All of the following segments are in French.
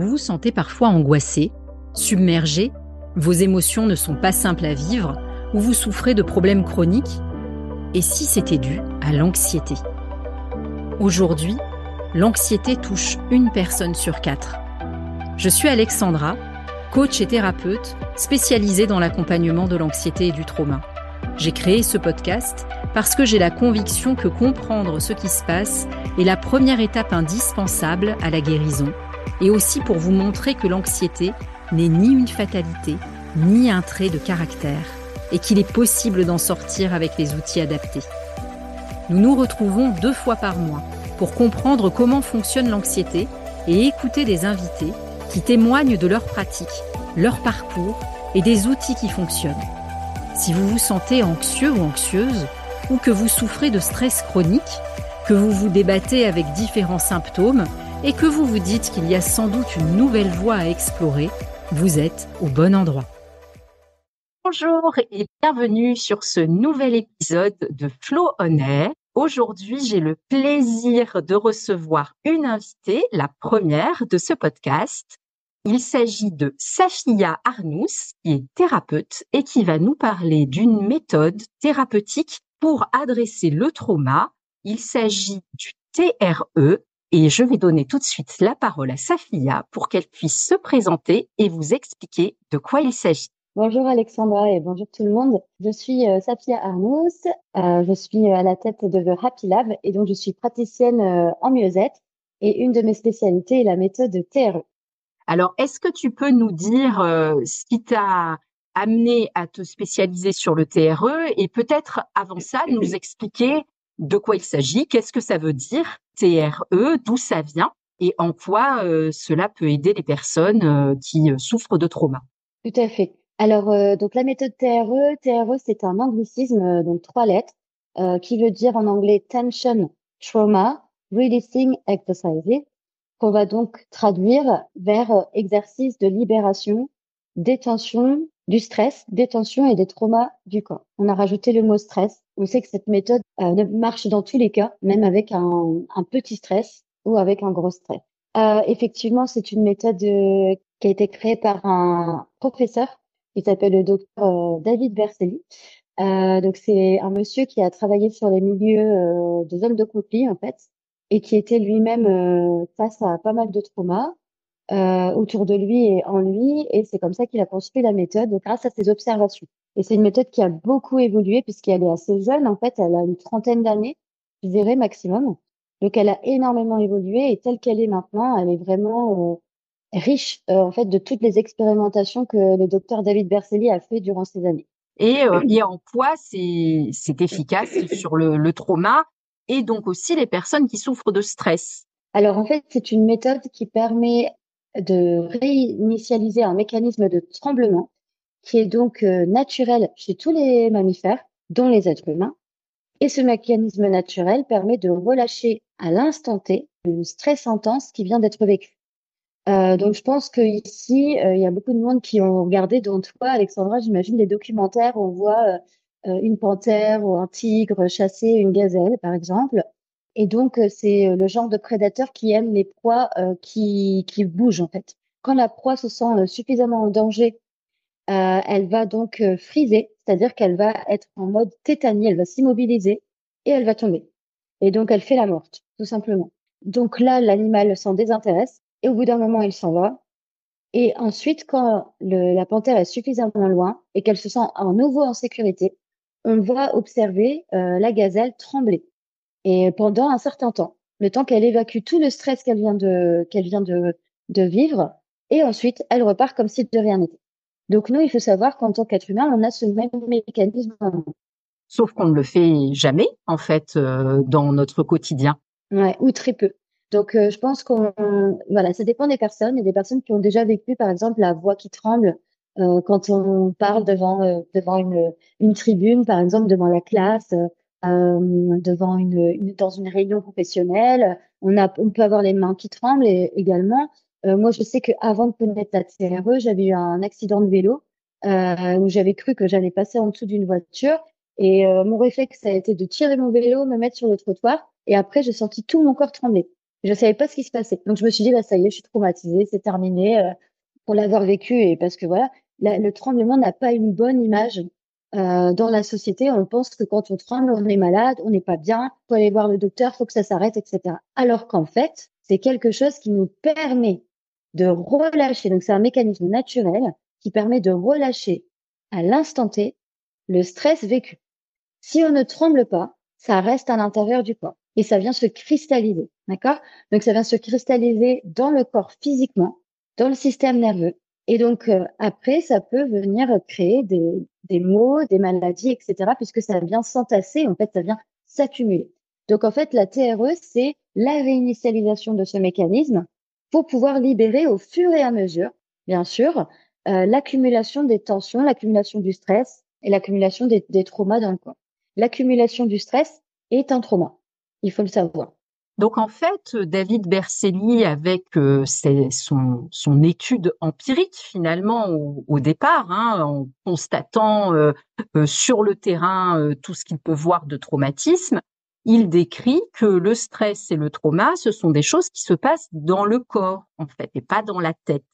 vous vous sentez parfois angoissé, submergé, vos émotions ne sont pas simples à vivre, ou vous souffrez de problèmes chroniques Et si c'était dû à l'anxiété? Aujourd'hui, l'anxiété touche une personne sur quatre. Je suis Alexandra, coach et thérapeute spécialisée dans l'accompagnement de l'anxiété et du trauma. J'ai créé ce podcast parce que j'ai la conviction que comprendre ce qui se passe est la première étape indispensable à la guérison et aussi pour vous montrer que l'anxiété n'est ni une fatalité, ni un trait de caractère, et qu'il est possible d'en sortir avec les outils adaptés. Nous nous retrouvons deux fois par mois pour comprendre comment fonctionne l'anxiété et écouter des invités qui témoignent de leur pratique, leur parcours et des outils qui fonctionnent. Si vous vous sentez anxieux ou anxieuse, ou que vous souffrez de stress chronique, que vous vous débattez avec différents symptômes et que vous vous dites qu'il y a sans doute une nouvelle voie à explorer, vous êtes au bon endroit. Bonjour et bienvenue sur ce nouvel épisode de Flow On Air. Aujourd'hui, j'ai le plaisir de recevoir une invitée, la première de ce podcast. Il s'agit de Safia Arnous, qui est thérapeute et qui va nous parler d'une méthode thérapeutique pour adresser le trauma. Il s'agit du TRE, et je vais donner tout de suite la parole à Safia pour qu'elle puisse se présenter et vous expliquer de quoi il s'agit. Bonjour Alexandra et bonjour tout le monde. Je suis euh, Safia Arnous, euh, je suis euh, à la tête de The Happy Lab et donc je suis praticienne en mieux-être et une de mes spécialités est la méthode TRE. Alors, est-ce que tu peux nous dire ce qui t'a amené à te spécialiser sur le TRE et peut-être avant ça nous expliquer de quoi il s'agit, qu'est-ce que ça veut dire, TRE, d'où ça vient et en quoi euh, cela peut aider les personnes euh, qui euh, souffrent de trauma. Tout à fait. Alors, donc la méthode TRE, TRE, c'est un anglicisme, donc trois lettres, qui veut dire en anglais Tension Trauma Releasing Exercises, qu'on va donc traduire vers exercice de libération, détention du stress, des tensions et des traumas du corps. On a rajouté le mot stress. On sait que cette méthode euh, marche dans tous les cas, même avec un, petit stress ou avec un gros stress. Euh, effectivement, c'est une méthode euh, qui a été créée par un professeur qui s'appelle le docteur David Berselli. donc c'est un monsieur qui a travaillé sur les milieux de zones de conflit en fait et qui était lui-même face à pas mal de traumas euh, autour de lui et en lui. Et c'est comme ça qu'il a construit la méthode grâce à ses observations. Et c'est une méthode qui a beaucoup évolué puisqu'elle est assez jeune. En fait, elle a une trentaine d'années, je dirais maximum. Donc, elle a énormément évolué et telle qu'elle est maintenant, elle est vraiment euh, riche euh, en fait de toutes les expérimentations que le docteur David Berselli a fait durant ces années. Et, et en quoi c'est efficace sur le, le trauma et donc aussi les personnes qui souffrent de stress? Alors en fait, c'est une méthode qui permet de réinitialiser un mécanisme de tremblement qui est donc euh, naturel chez tous les mammifères, dont les êtres humains. Et ce mécanisme naturel permet de relâcher à l'instant T le stress intense qui vient d'être vécu. Euh, donc je pense qu'ici, euh, il y a beaucoup de monde qui ont regardé, dont toi, Alexandra, j'imagine, des documentaires où on voit une panthère ou un tigre chasser une gazelle, par exemple. Et donc, euh, c'est euh, le genre de prédateur qui aime les proies euh, qui, qui bougent, en fait. Quand la proie se sent suffisamment en danger, elle va donc friser, c'est-à-dire qu'elle va être en mode tétanie, elle va s'immobiliser et elle va tomber. Et donc, elle fait la morte, tout simplement. Donc là, l'animal s'en désintéresse et au bout d'un moment, il s'en va. Et ensuite, quand la panthère est suffisamment loin et qu'elle se sent à nouveau en sécurité, on va observer la gazelle trembler et pendant un certain temps, le temps qu'elle évacue tout le stress qu'elle vient de qu'elle vient de, de vivre, et ensuite elle repart comme si de rien n'était. Donc nous, il faut savoir qu'en tant qu'être humain, on a ce même mécanisme. Sauf qu'on ne le fait jamais, en fait, euh, dans notre quotidien. Ouais, ou très peu. Donc euh, je pense qu'on voilà, ça dépend des personnes. Il y a des personnes qui ont déjà vécu, par exemple, la voix qui tremble euh, quand on parle devant euh, devant une, une tribune, par exemple devant la classe, euh, devant une, dans une réunion professionnelle. On, a, on peut avoir les mains qui tremblent et, également. Euh, moi, je sais qu'avant de connaître la TRE, j'avais eu un accident de vélo euh, où j'avais cru que j'allais passer en dessous d'une voiture. Et mon réflexe, ça a été de tirer mon vélo, me mettre sur le trottoir. Et après, j'ai senti tout mon corps trembler. Je savais pas ce qui se passait. Donc je me suis dit, bah, ça y est, je suis traumatisée, c'est terminé euh, pour l'avoir vécu et parce que voilà, le tremblement n'a pas une bonne image euh, dans la société. On pense que quand on tremble, on est malade, on n'est pas bien, faut aller voir le docteur, faut que ça s'arrête, etc. Alors qu'en fait, c'est quelque chose qui nous permet de relâcher. Donc c'est un mécanisme naturel qui permet de relâcher à l'instant T le stress vécu. Si on ne tremble pas, ça reste à l'intérieur du corps et ça vient se cristalliser. D'accord? Donc ça vient se cristalliser dans le corps physiquement, dans le système nerveux. Et donc euh, après, ça peut venir créer des, maux, des maladies, etc. Puisque ça vient s'entasser, en fait, ça vient s'accumuler. Donc en fait, la TRE, c'est la réinitialisation de ce mécanisme pour pouvoir libérer au fur et à mesure, bien sûr, euh, l'accumulation des tensions, l'accumulation du stress et l'accumulation des, des traumas dans le corps. L'accumulation du stress est un trauma. Il faut le savoir. Donc en fait, David Berceli, avec euh, son, son, étude empirique finalement au, départ, hein, en constatant euh, euh, sur le terrain tout ce qu'il peut voir de traumatisme, il décrit que le stress et le trauma, ce sont des choses qui se passent dans le corps en fait et pas dans la tête.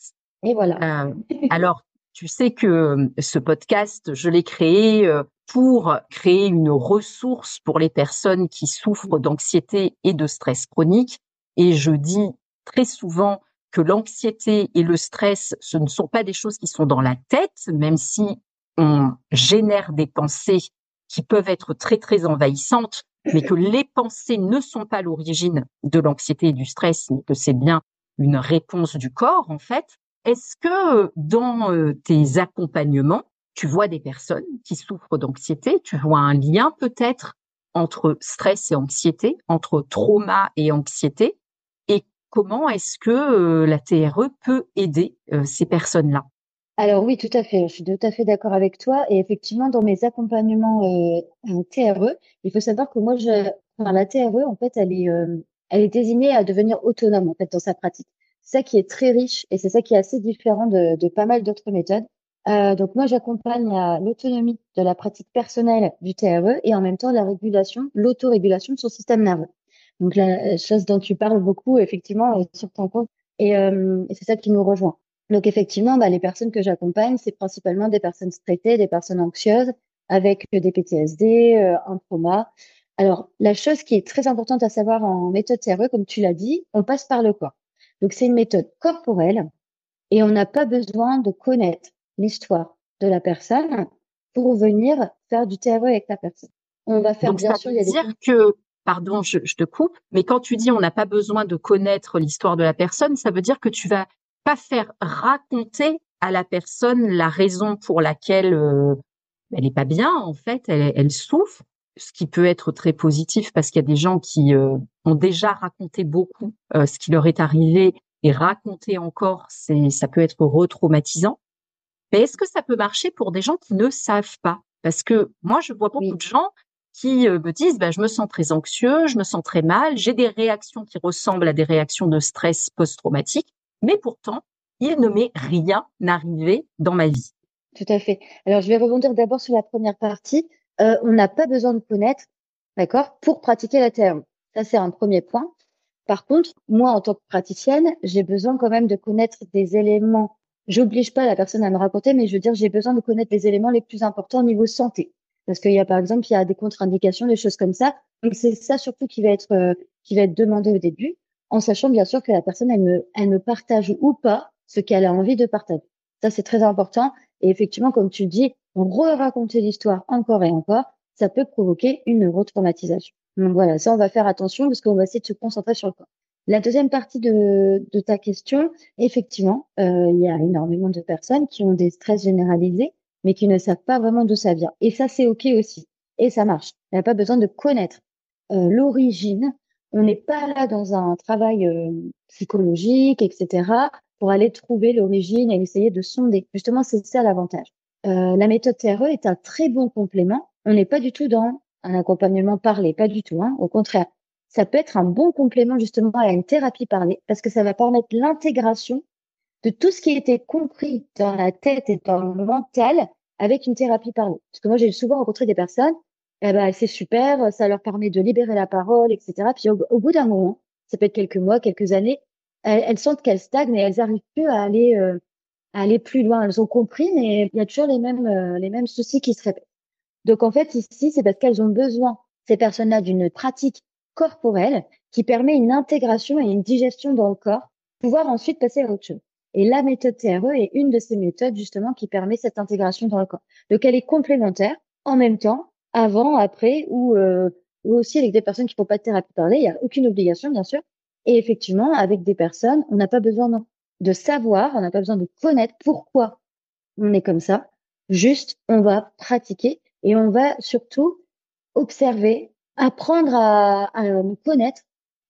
Et voilà. alors, tu sais que ce podcast, je l'ai créé pour créer une ressource pour les personnes qui souffrent d'anxiété et de stress chronique. Et je dis très souvent que l'anxiété et le stress, ce ne sont pas des choses qui sont dans la tête, même si on génère des pensées qui peuvent être très, très envahissantes, mais que les pensées ne sont pas l'origine de l'anxiété et du stress, mais que c'est bien une réponse du corps, en fait. Est-ce que dans euh, tes accompagnements, tu vois des personnes qui souffrent d'anxiété, tu vois un lien peut-être entre stress et anxiété, entre trauma et anxiété, et comment est-ce que euh, la TRE peut aider euh, ces personnes-là? Alors oui, tout à fait, je suis tout à fait d'accord avec toi, et effectivement, dans mes accompagnements euh, TRE, il faut savoir que moi, je, la TRE, en fait, elle est, désignée à devenir autonome, en fait, dans sa pratique. C'est ça qui est très riche, et c'est ça qui est assez différent de pas mal d'autres méthodes. Euh, donc moi, j'accompagne l'autonomie de la pratique personnelle du TRE et en même temps la régulation, l'autorégulation de son système nerveux. Donc la chose dont tu parles beaucoup, effectivement, sur ton compte, et, euh, et c'est ça qui nous rejoint. Donc effectivement, bah, les personnes que j'accompagne, c'est principalement des personnes stressées, des personnes anxieuses, avec des PTSD, euh, un trauma. Alors la chose qui est très importante à savoir en méthode TRE, comme tu l'as dit, on passe par le corps. Donc c'est une méthode corporelle et on n'a pas besoin de connaître l'histoire de la personne pour venir faire du TRE avec la personne. On va faire bien sûr. Il y a dire que pardon, je, te coupe, mais quand tu dis on n'a pas besoin de connaître l'histoire de la personne, ça veut dire que tu vas pas faire raconter à la personne la raison pour laquelle euh, elle est pas bien en fait, elle, souffre, ce qui peut être très positif parce qu'il y a des gens qui euh, ont déjà raconté beaucoup euh, ce qui leur est arrivé et raconter encore, c'est ça peut être retraumatisant. Mais est-ce que ça peut marcher pour des gens qui ne savent pas? Parce que moi, je vois beaucoup de gens qui euh, me disent bah, je me sens très anxieux, je me sens très mal, j'ai des réactions qui ressemblent à des réactions de stress post-traumatique, mais pourtant, il ne m'est rien arrivé dans ma vie. Tout à fait. Alors, je vais rebondir d'abord sur la première partie. Euh, on n'a pas besoin de connaître, d'accord, pour pratiquer la terme. Ça, c'est un premier point. Par contre, moi, en tant que praticienne, j'ai besoin quand même de connaître des éléments j'oblige pas la personne à me raconter, mais je veux dire, j'ai besoin de connaître les éléments les plus importants au niveau santé. Parce qu'il y a, par exemple, il y a des contre-indications, des choses comme ça. Donc, c'est ça surtout qui va être, euh, qui va être demandé au début, en sachant bien sûr que la personne, elle me, elle me partage ou pas ce qu'elle a envie de partager. Ça, c'est très important. Et effectivement, comme tu dis, re-raconter l'histoire encore et encore, ça peut provoquer une retraumatisation. Donc voilà, ça, on va faire attention parce qu'on va essayer de se concentrer sur le corps. La deuxième partie de, de ta question, effectivement, euh, il y a énormément de personnes qui ont des stress généralisés, mais qui ne savent pas vraiment d'où ça vient. Et ça, c'est OK aussi. Et ça marche. Il n'y a pas besoin de connaître euh, l'origine. On n'est pas là dans un travail euh, psychologique, etc., pour aller trouver l'origine et essayer de sonder. Justement, c'est ça l'avantage. Euh, la méthode TRE est un très bon complément. On n'est pas du tout dans un accompagnement parlé, pas du tout. Hein. Au contraire, ça peut être un bon complément justement à une thérapie parlée parce que ça va permettre l'intégration de tout ce qui était compris dans la tête et dans le mental avec une thérapie parlée. Parce que moi, j'ai souvent rencontré des personnes, eh ben, c'est super, ça leur permet de libérer la parole, etc. Puis au, bout d'un moment, ça peut être quelques mois, quelques années, elles, sentent qu'elles stagnent et elles n'arrivent plus à aller, euh, à aller plus loin. Elles ont compris, mais il y a toujours les mêmes, euh, les mêmes soucis qui se répètent. Donc en fait, ici, c'est parce qu'elles ont besoin, ces personnes-là, d'une pratique corporelle qui permet une intégration et une digestion dans le corps, pouvoir ensuite passer à autre chose. Et la méthode TRE est une de ces méthodes justement qui permet cette intégration dans le corps. Donc elle est complémentaire en même temps, avant, après, ou, euh, aussi avec des personnes qui font pas de thérapie parlée. Il n'y a aucune obligation, bien sûr. Et effectivement, avec des personnes, on n'a pas besoin de savoir, on n'a pas besoin de connaître pourquoi on est comme ça. Juste, on va pratiquer et on va surtout observer, apprendre à, à nous connaître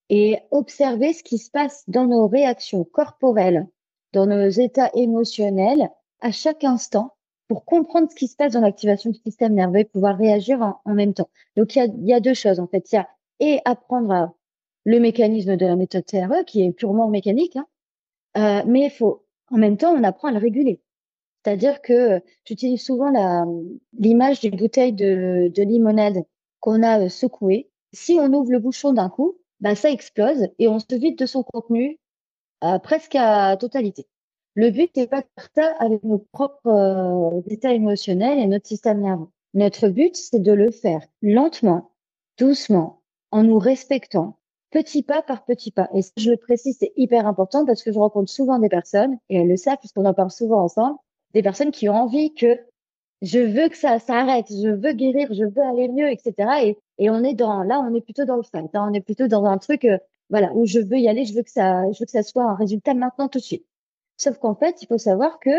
et observer ce qui se passe dans nos réactions corporelles, dans nos états émotionnels à chaque instant pour comprendre ce qui se passe dans l'activation du système nerveux et pouvoir réagir en, même temps. Donc, il y, a, y a, deux choses, en fait. Il y a et apprendre à, le mécanisme de la méthode TRE, qui est purement mécanique, hein, euh, mais il faut, en même temps, on apprend à le réguler. C'est-à-dire que j'utilise souvent l'image d'une bouteille de, de limonade qu'on a euh, secouée. Si on ouvre le bouchon d'un coup, bah, ça explose et on se vide de son contenu euh, presque à totalité. Le but n'est pas de faire ça avec nos propres euh, états émotionnels et notre système nerveux. Notre but, c'est de le faire lentement, doucement, en nous respectant, petit pas par petit pas. Et je le précise, c'est hyper important parce que je rencontre souvent des personnes, et elles le savent puisqu'on en parle souvent ensemble, des personnes qui ont envie que je veux que ça s'arrête, je veux guérir, je veux aller mieux, etc. Et, et on est dans, là, on est plutôt dans le fait, hein. on est plutôt dans un truc, euh, voilà, où je veux y aller, je veux que ça, je veux que ça soit un résultat maintenant tout de suite. Sauf qu'en fait, il faut savoir que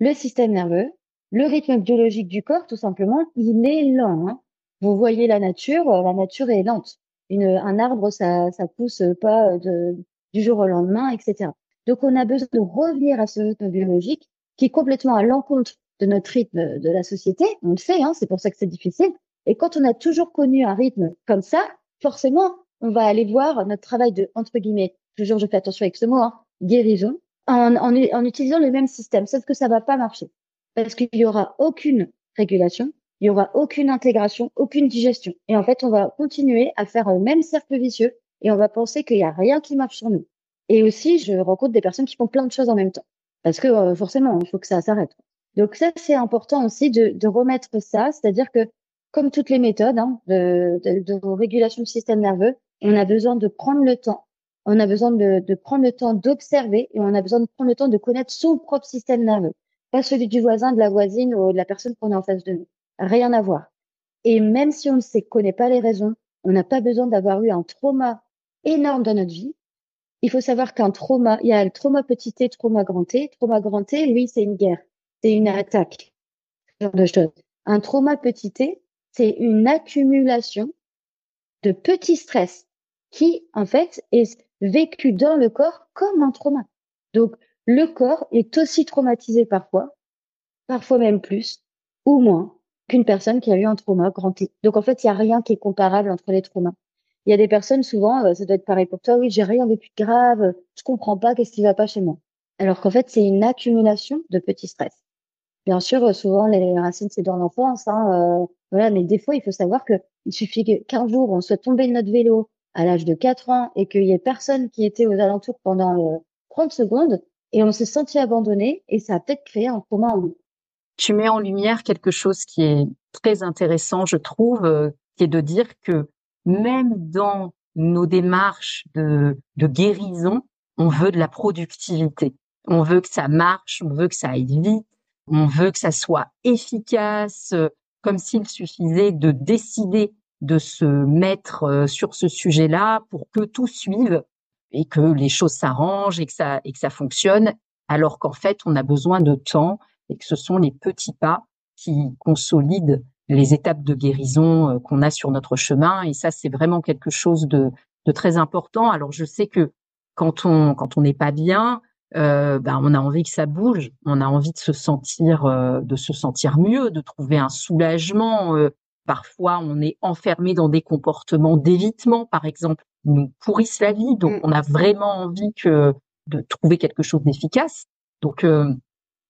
le système nerveux, le rythme biologique du corps, tout simplement, il est lent. Hein. Vous voyez la nature, euh, la nature est lente. Une, un arbre, ça, ça pousse pas de, du jour au lendemain, etc. Donc, on a besoin de revenir à ce rythme biologique qui est complètement à l'encontre de notre rythme de la société. On le sait, hein, c'est pour ça que c'est difficile. Et quand on a toujours connu un rythme comme ça, forcément, on va aller voir notre travail de, entre guillemets, toujours je fais attention avec ce mot, hein, guérison, en, en, en utilisant le même système. Sauf que ça va pas marcher. Parce qu'il y aura aucune régulation, il y aura aucune intégration, aucune digestion. Et en fait, on va continuer à faire un même cercle vicieux et on va penser qu'il n'y a rien qui marche sur nous. Et aussi, je rencontre des personnes qui font plein de choses en même temps. Parce que euh, forcément, il faut que ça s'arrête. Donc ça, c'est important aussi de, de remettre ça, c'est-à-dire que comme toutes les méthodes hein, de, de, de, régulation du système nerveux, on a besoin de prendre le temps. On a besoin de, de prendre le temps d'observer et on a besoin de prendre le temps de connaître son propre système nerveux, pas celui du voisin, de la voisine ou de la personne qu'on est en face de nous rien à voir. Et même si on ne sait, connaît pas les raisons, on n'a pas besoin d'avoir eu un trauma énorme dans notre vie. Il faut savoir qu'un trauma, il y a le trauma petit t, trauma grand t. Trauma grand t, lui, c'est une guerre, c'est une attaque, ce genre de choses. Un trauma petit t, c'est une accumulation de petits stress qui, en fait, est vécu dans le corps comme un trauma. Donc, le corps est aussi traumatisé parfois, parfois même plus ou moins, qu'une personne qui a eu un trauma grand T. Donc en fait, il y a rien qui est comparable entre les traumas. Il y a des personnes souvent, euh, ça doit être pareil pour toi, oui, j'ai rien vécu de grave, je comprends pas qu'est-ce qui va pas chez moi? Alors qu'en fait, c'est une accumulation de petits stress. Bien sûr, euh, souvent les racines c'est dans l'enfance, hein, euh, voilà, mais des fois, il faut savoir que il suffit qu'un jour on soit tombé de notre vélo à l'âge de 4 ans et qu'il y ait personne qui était aux alentours pendant 30 secondes et on s'est senti abandonné et ça a peut-être créé un trauma en tu mets en lumière quelque chose qui est très intéressant, je trouve, euh, qui est de dire que même dans nos démarches de guérison, on veut de la productivité. On veut que ça marche, on veut que ça aille vite, on veut que ça soit efficace, euh, comme s'il suffisait de décider de se mettre euh, sur ce sujet-là pour que tout suive et que les choses s'arrangent et que ça et que ça fonctionne, alors qu'en fait on a besoin de temps et que ce sont les petits pas qui consolident les étapes de guérison euh, qu'on a sur notre chemin. Et ça, c'est vraiment quelque chose de, de, très important. Alors, je sais que quand on quand on n'est pas bien, euh, ben, on a envie que ça bouge, on a envie de se sentir euh, de se sentir mieux, de trouver un soulagement. Euh, parfois, on est enfermé dans des comportements d'évitement, par exemple, qui nous pourrissent la vie. Donc, mmh. on a vraiment envie que de trouver quelque chose d'efficace. Donc,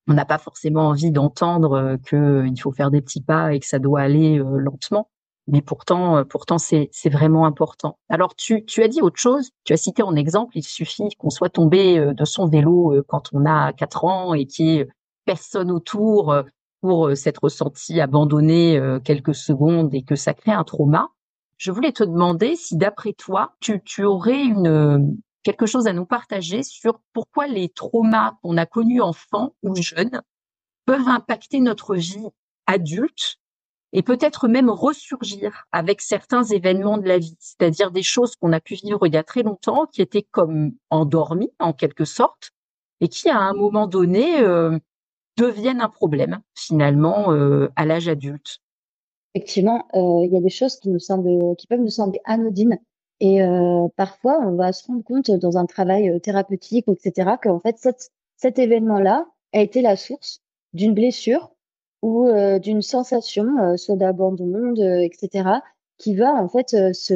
on n'a pas forcément envie d'entendre euh, qu'il faut faire des petits pas et que ça doit aller euh, lentement. Mais pourtant, pourtant c'est vraiment important. Alors tu, tu as dit autre chose, tu as cité en exemple, il suffit qu'on soit tombé de son vélo quand on a 4 ans et qu'il y ait personne autour pour s'être ressenti abandonné quelques secondes et que ça crée un trauma. Je voulais te demander si d'après toi, tu, tu aurais une, quelque chose à nous partager sur pourquoi les traumas qu'on a connus enfants ou jeunes peuvent impacter notre vie adulte et peut-être même ressurgir avec certains événements de la vie, c'est-à-dire des choses qu'on a pu vivre il y a très longtemps, qui étaient comme endormies en quelque sorte, et qui à un moment donné euh, deviennent un problème finalement euh, à l'âge adulte. Effectivement, euh, il y a des choses qui peuvent nous sembler anodines, et parfois on va se rendre compte dans un travail thérapeutique, etc., qu'en fait cet événement-là a été la source d'une blessure ou euh, d'une sensation, euh, soit d'abandon, etc., qui va en fait euh, se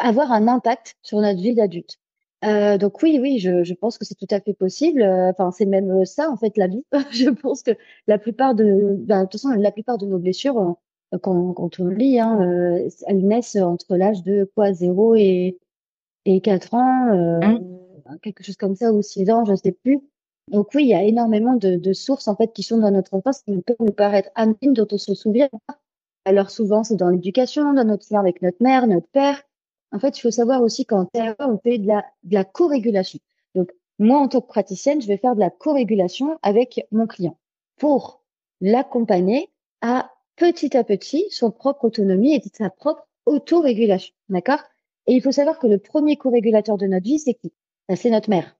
avoir un impact sur notre vie d'adulte. donc oui, oui, je, je pense que c'est tout à fait possible. Enfin, c'est même ça en fait la vie. je pense que la plupart de, ben, de toute façon, la plupart de nos blessures, quand, quand on lit, hein, elles naissent entre l'âge de quoi 0 et et 4 ans, mmh. quelque chose comme ça ou 6 ans, je sais plus. Donc oui, il y a énormément de, de, sources en fait qui sont dans notre enfance qui peuvent nous paraître anodines dont on se souvient Alors souvent c'est dans l'éducation, dans notre lien avec notre mère, notre père. En fait, il faut savoir aussi qu'en terre, on fait de la, de la co-régulation. Donc moi en tant que praticienne, je vais faire de la co-régulation avec mon client pour l'accompagner à petit à petit son propre autonomie et sa propre autorégulation. D'accord? Et il faut savoir que le premier co-régulateur de notre vie, c'est qui? C'est notre mère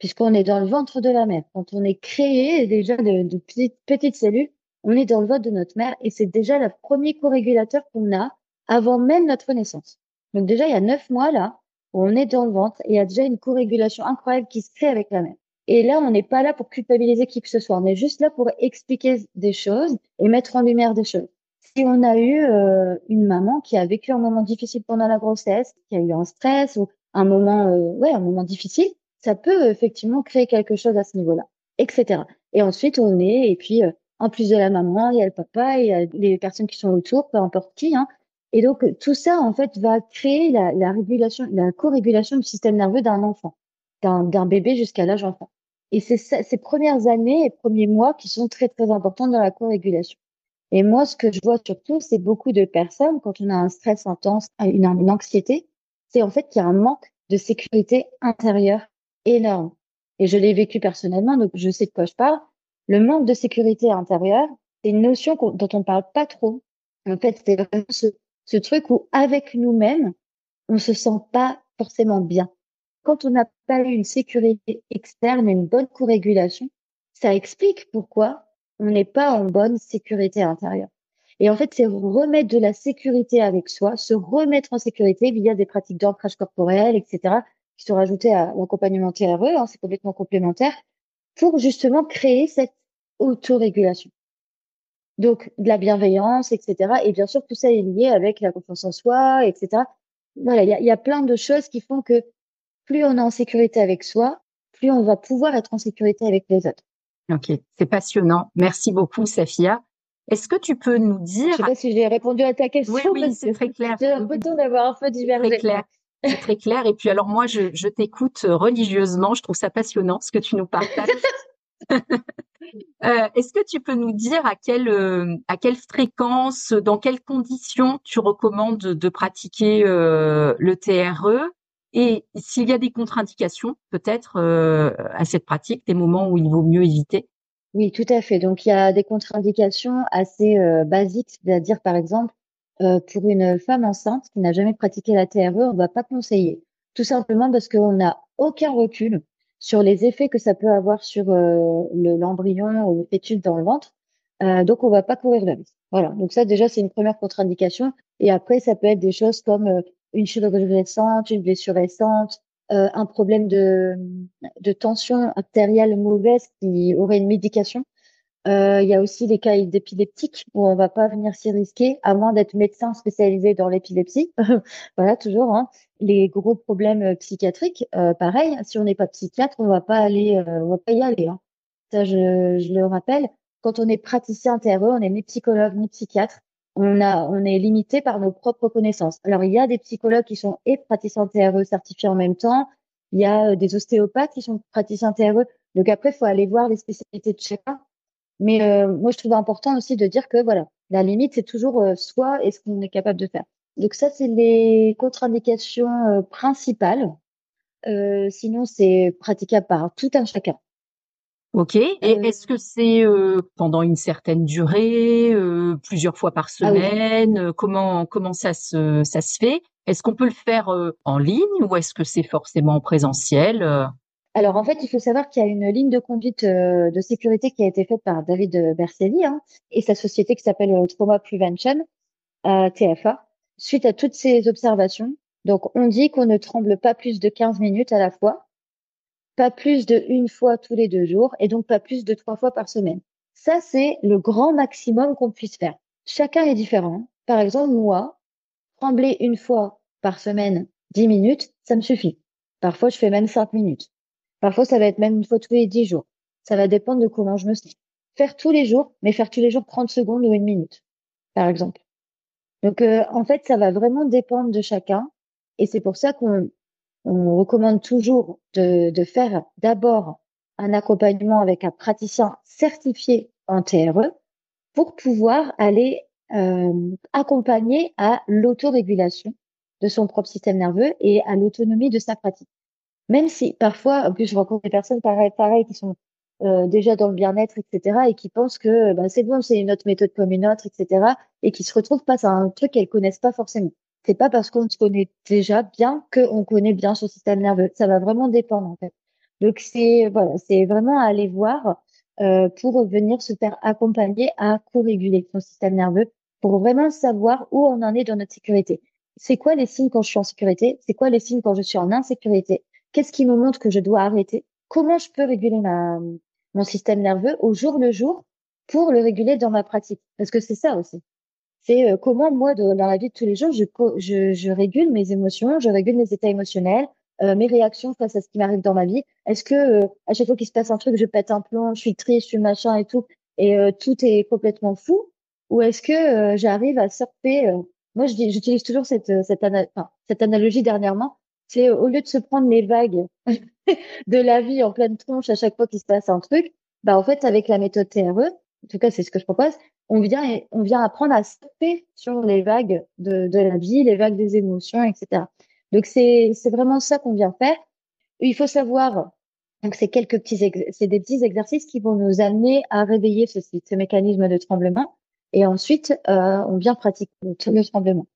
puisqu'on est dans le ventre de la mère. Quand on est créé déjà de, de petites, cellules, on est dans le ventre de notre mère et c'est déjà le premier co-régulateur qu'on a avant même notre naissance. Donc déjà, il y a neuf mois là, où on est dans le ventre et il y a déjà une co-régulation incroyable qui se crée avec la mère. Et là, on n'est pas là pour culpabiliser qui que ce soit. On est juste là pour expliquer des choses et mettre en lumière des choses. Si on a eu euh, une maman qui a vécu un moment difficile pendant la grossesse, qui a eu un stress ou un moment, euh, ouais, un moment difficile, ça peut effectivement créer quelque chose à ce niveau-là, etc. Et ensuite, on est, et puis, euh, en plus de la maman, il y a le papa, il y a les personnes qui sont autour, peu importe qui. Hein. Et donc, tout ça, en fait, va créer la, la régulation, la co-régulation du système nerveux d'un enfant, d'un bébé jusqu'à l'âge enfant. Et c'est ces premières années et premiers mois qui sont très, très importants dans la co-régulation. Et moi, ce que je vois surtout, c'est beaucoup de personnes, quand on a un stress intense, une, une anxiété, c'est en fait qu'il y a un manque de sécurité intérieure énorme. Et je l'ai vécu personnellement, donc je sais de quoi je parle. Le manque de sécurité intérieure, c'est une notion dont on ne parle pas trop. En fait, c'est vraiment ce, truc où, avec nous-mêmes, on se sent pas forcément bien. Quand on n'a pas eu une sécurité externe et une bonne co-régulation, ça explique pourquoi on n'est pas en bonne sécurité intérieure. Et en fait, c'est remettre de la sécurité avec soi, se remettre en sécurité via des pratiques d'ancrage corporel, etc., qui sont rajoutés à l'accompagnement TRE, hein, c'est complètement complémentaire, pour justement créer cette autorégulation. Donc, de la bienveillance, etc. Et bien sûr, tout ça est lié avec la confiance en soi, etc. Voilà, il y a, y a, plein de choses qui font que plus on est en sécurité avec soi, plus on va pouvoir être en sécurité avec les autres. Ok, c'est passionnant. Merci beaucoup, Safia. Est-ce que tu peux nous dire... Je sais pas si j'ai répondu à ta question. Oui, oui, c'est très clair. J'ai l'impression d'avoir un peu divergé. Très clair. C'est très clair. Et puis alors moi, je, je t'écoute religieusement. Je trouve ça passionnant ce que tu nous partages. euh, Est-ce que tu peux nous dire à quelle euh, à quelle fréquence, dans quelles conditions tu recommandes de pratiquer euh, le TRE et s'il y a des contre-indications peut-être euh, à cette pratique, des moments où il vaut mieux éviter? Oui, tout à fait. Donc il y a des contre-indications assez euh, basiques, c'est-à-dire par exemple euh, pour une femme enceinte qui n'a jamais pratiqué la TRE, on ne va pas conseiller. Tout simplement parce qu'on n'a aucun recul sur les effets que ça peut avoir sur euh, l'embryon ou le fœtus dans le ventre. Euh, donc, on va pas courir le risque. Voilà. Donc ça, déjà, c'est une première contre-indication. Et après, ça peut être des choses comme euh, une chirurgie récente, une blessure récente, un problème de, de tension artérielle mauvaise qui aurait une médication. Euh, il y a aussi les cas d'épileptiques où on va pas venir s'y risquer, à moins d'être médecin spécialisé dans l'épilepsie. voilà, toujours. Hein. Les gros problèmes euh, psychiatriques, euh, pareil. Si on n'est pas psychiatre, on va pas aller, euh, on va pas y aller. Hein. Ça, je, le rappelle. Quand on est praticien TRE, on n'est ni psychologue ni psychiatre. on on est limité par nos propres connaissances. Alors, il y a des psychologues qui sont et praticiens TRE certifiés en même temps. Il y a euh, des ostéopathes qui sont praticiens TRE. Donc après, il faut aller voir les spécialités de chacun. Mais euh, moi, je trouve important aussi de dire que voilà, la limite, c'est toujours euh, soi et ce qu'on est capable de faire. Donc ça, c'est les contre-indications principales. sinon, c'est praticable par tout un chacun. Ok. Et euh, est-ce que c'est euh, pendant une certaine durée, euh, plusieurs fois par ah semaine Comment comment ça se ça se fait? Est-ce qu'on peut le faire en ligne ou est-ce que c'est forcément en présentiel Alors en fait, il faut savoir qu'il y a une ligne de conduite de sécurité qui a été faite par David Bercelli hein, et sa société qui s'appelle Trauma Prevention TFA. Suite à toutes ces observations, donc on dit qu'on ne tremble pas plus de 15 minutes à la fois pas plus de une fois tous les deux jours et donc pas plus de trois fois par semaine. Ça, c'est le grand maximum qu'on puisse faire. Chacun est différent. Par exemple, moi, trembler une fois par semaine, dix minutes, ça me suffit. Parfois, je fais même cinq minutes. Parfois, ça va être même une fois tous les dix jours. Ça va dépendre de comment je me sens. Faire tous les jours, mais faire tous les jours 30 secondes ou une minute, par exemple. Donc, euh, en fait, ça va vraiment dépendre de chacun. Et c'est pour ça qu'on on recommande toujours de, de faire d'abord un accompagnement avec un praticien certifié en TRE pour pouvoir aller euh, accompagner à l'autorégulation de son propre système nerveux et à l'autonomie de sa pratique. Même si parfois, en plus, je rencontre des personnes pareilles, pareil, qui sont euh, déjà dans le bien-être, etc., et qui pensent que bah, c'est bon, c'est une autre méthode comme une autre, etc., et qui se retrouvent face à un truc qu'elles connaissent pas forcément c'est pas parce qu'on se connaît déjà bien qu'on connaît bien son système nerveux. Ça va vraiment dépendre en fait. Donc c'est voilà, c'est vraiment à aller voir euh, pour venir se faire accompagner à co-réguler son système nerveux pour vraiment savoir où on en est dans notre sécurité. C'est quoi les signes quand je suis en sécurité? C'est quoi les signes quand je suis en insécurité? Qu'est-ce qui me montre que je dois arrêter? Comment je peux réguler ma, mon système nerveux au jour le jour pour le réguler dans ma pratique? Parce que c'est ça aussi. C'est euh, comment moi, dans la vie de tous les jours, je, je, je, régule mes émotions, je régule mes états émotionnels, euh, mes réactions face à ce qui m'arrive dans ma vie. Est-ce que euh, à chaque fois qu'il se passe un truc, je pète un plomb, je suis triste, je suis machin et tout, et tout est complètement fou? Ou est-ce que j'arrive à surfer Moi, j'utilise toujours cette, cette, cette analogie dernièrement. C'est au lieu de se prendre les vagues de la vie en pleine tronche à chaque fois qu'il se passe un truc, bah en fait avec la méthode TRE, en tout cas c'est ce que je propose, on vient, on vient apprendre à stopper sur les vagues de, de la vie, les vagues des émotions, etc. Donc c'est c'est vraiment ça qu'on vient faire. Il faut savoir donc c'est quelques petits c'est des petits exercices qui vont nous amener à réveiller ce, ce mécanisme de tremblement et ensuite euh, on vient pratiquer le tremblement.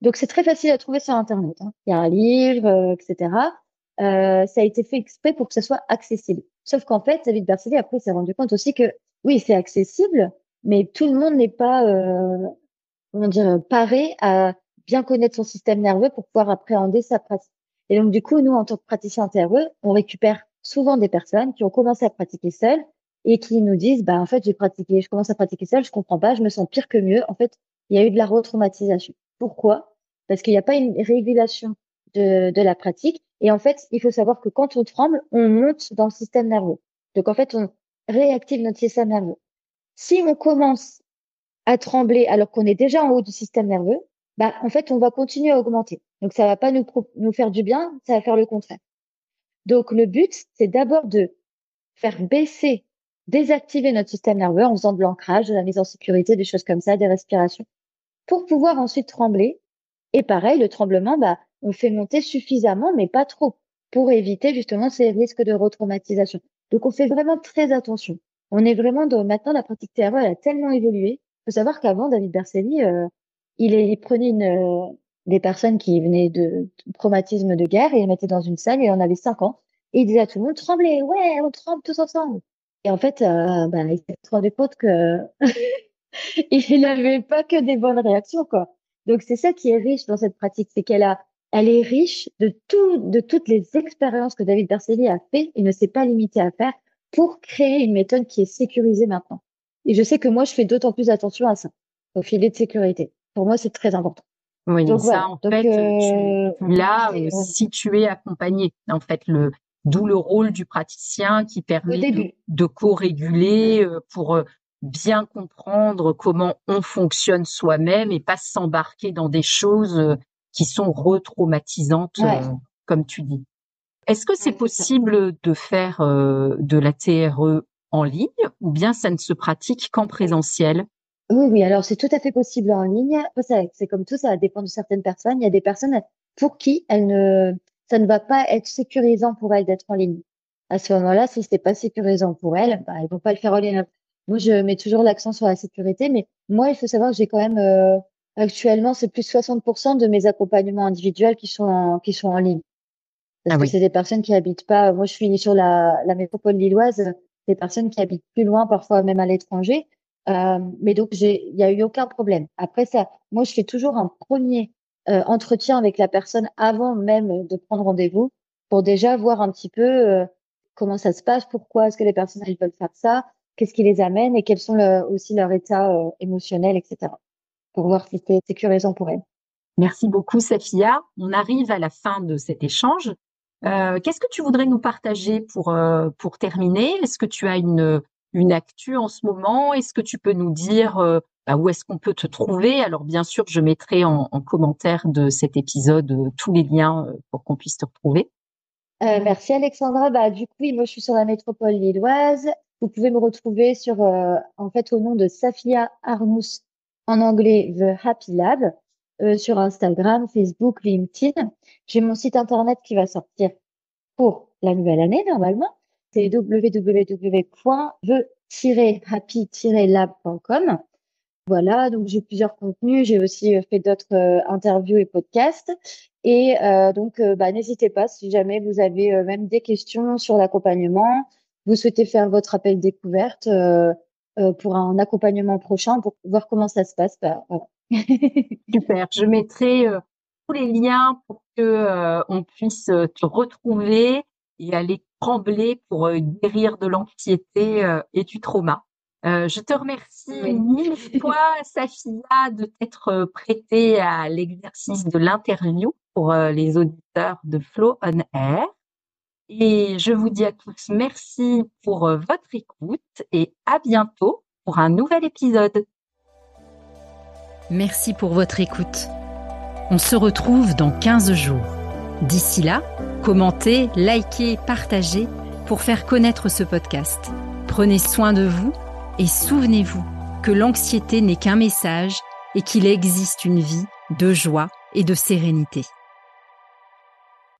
Donc c'est très facile à trouver sur internet. Hein. Il y a un livre, euh, etc. Euh, ça a été fait exprès pour que ça soit accessible. Sauf qu'en fait, David Berceli après s'est rendu compte aussi que oui c'est accessible, mais tout le monde n'est pas, euh, comment dire, paré à bien connaître son système nerveux pour pouvoir appréhender sa pratique. Et donc, du coup, nous, en tant que praticiens TRE, on récupère souvent des personnes qui ont commencé à pratiquer seules et qui nous disent, bah, en fait, j'ai pratiqué, je commence à pratiquer seule, je comprends pas, je me sens pire que mieux. En fait, il y a eu de la retraumatisation. Pourquoi? Parce qu'il n'y a pas une régulation de, la pratique. Et en fait, il faut savoir que quand on tremble, on monte dans le système nerveux. Donc, en fait, on réactive notre système nerveux. Si on commence à trembler alors qu'on est déjà en haut du système nerveux, bah, en fait, on va continuer à augmenter. Donc, ça va pas nous, nous faire du bien, ça va faire le contraire. Donc, le but, c'est d'abord de faire baisser, désactiver notre système nerveux en faisant de l'ancrage, de la mise en sécurité, des choses comme ça, des respirations, pour pouvoir ensuite trembler. Et pareil, le tremblement, bah, on fait monter suffisamment, mais pas trop, pour éviter justement ces risques de retraumatisation. Donc, on fait vraiment très attention. On est vraiment dans maintenant la pratique TRE, a tellement évolué. Il faut savoir qu'avant David Bercelli, euh, il, il, prenait une, euh, des personnes qui venaient de, traumatisme de guerre et il mettait dans une salle et on avait cinq ans et il disait à tout le monde tremblez, ouais, on tremble tous ensemble. Et en fait, euh, ben, il s'est rendu compte que il n'avait pas que des bonnes réactions quoi. Donc c'est ça qui est riche dans cette pratique, c'est qu'elle a elle est riche de tout, de toutes les expériences que David Bercelli a fait et ne s'est pas limité à faire pour créer une méthode qui est sécurisée maintenant. Et je sais que moi, je fais d'autant plus attention à ça, au filet de sécurité. Pour moi, c'est très important. Oui, Donc, ça, en fait, euh, là, euh, si tu es accompagné, en fait, le, d'où le rôle du praticien qui permet de, co-réguler euh, pour bien comprendre comment on fonctionne soi-même et pas s'embarquer dans des choses euh, qui sont retraumatisantes, euh, comme tu dis. Est-ce que c'est possible de faire euh, de la TRE en ligne ou bien ça ne se pratique qu'en présentiel? Oui, oui, alors c'est tout à fait possible en ligne. C'est comme tout, ça dépend de certaines personnes. Il y a des personnes pour qui ne, ça ne va pas être sécurisant pour elles d'être en ligne. À ce moment-là, si c'est pas sécurisant pour elles, bah, elles vont pas le faire en ligne. Moi, je mets toujours l'accent sur la sécurité, mais moi, il faut savoir que j'ai quand même euh, actuellement, c'est plus 60% de mes accompagnements individuels qui sont en, qui sont en ligne. Parce ah que c'est des personnes qui habitent pas. Moi, je suis sur la, la métropole lilloise, des personnes qui habitent plus loin, parfois même à l'étranger. Euh, mais donc, il y a eu aucun problème. Après ça, moi, je fais toujours un premier euh, entretien avec la personne avant même de prendre rendez-vous pour déjà voir un petit peu euh, comment ça se passe, pourquoi est-ce que les personnes elles veulent faire ça, qu'est-ce qui les amène et quels sont aussi leur état euh, émotionnel, etc. Pour voir si c'est sécurisant pour elles. Merci beaucoup, Safia. On arrive à la fin de cet échange. Euh, Qu'est-ce que tu voudrais nous partager pour euh, pour terminer? Est-ce que tu as une une actu en ce moment? Est-ce que tu peux nous dire euh, bah, où est-ce qu'on peut te trouver? Alors bien sûr, je mettrai en, en commentaire de cet épisode tous les liens pour qu'on puisse te retrouver. merci Alexandra. Bah du coup, moi je suis sur la métropole lilloise. Vous pouvez me retrouver sur, euh, en fait, au nom de Safia Arnous, en anglais The Happy Lab, euh, sur Instagram, Facebook, LinkedIn. J'ai mon site internet qui va sortir pour la nouvelle année, normalement. C'est www.the-happy-lab.com. Voilà, donc j'ai plusieurs contenus. J'ai aussi euh, fait d'autres interviews et podcasts. Et donc, bah, n'hésitez pas si jamais vous avez même des questions sur l'accompagnement, vous souhaitez faire votre appel découverte euh, euh, pour un accompagnement prochain, pour voir comment ça se passe, bah, Super. Je mettrai euh, tous les liens pour que on puisse te retrouver et aller trembler pour guérir de l'anxiété et du trauma. je te remercie mille fois, Safia, de t'être prêtée à l'exercice de l'interview pour les auditeurs de Flow on Air. Et je vous dis à tous merci pour euh, votre écoute et à bientôt pour un nouvel épisode. Merci pour votre écoute. On se retrouve dans 15 jours. D'ici là, commentez, likez, partagez pour faire connaître ce podcast. Prenez soin de vous et souvenez-vous que l'anxiété n'est qu'un message et qu'il existe une vie de joie et de sérénité.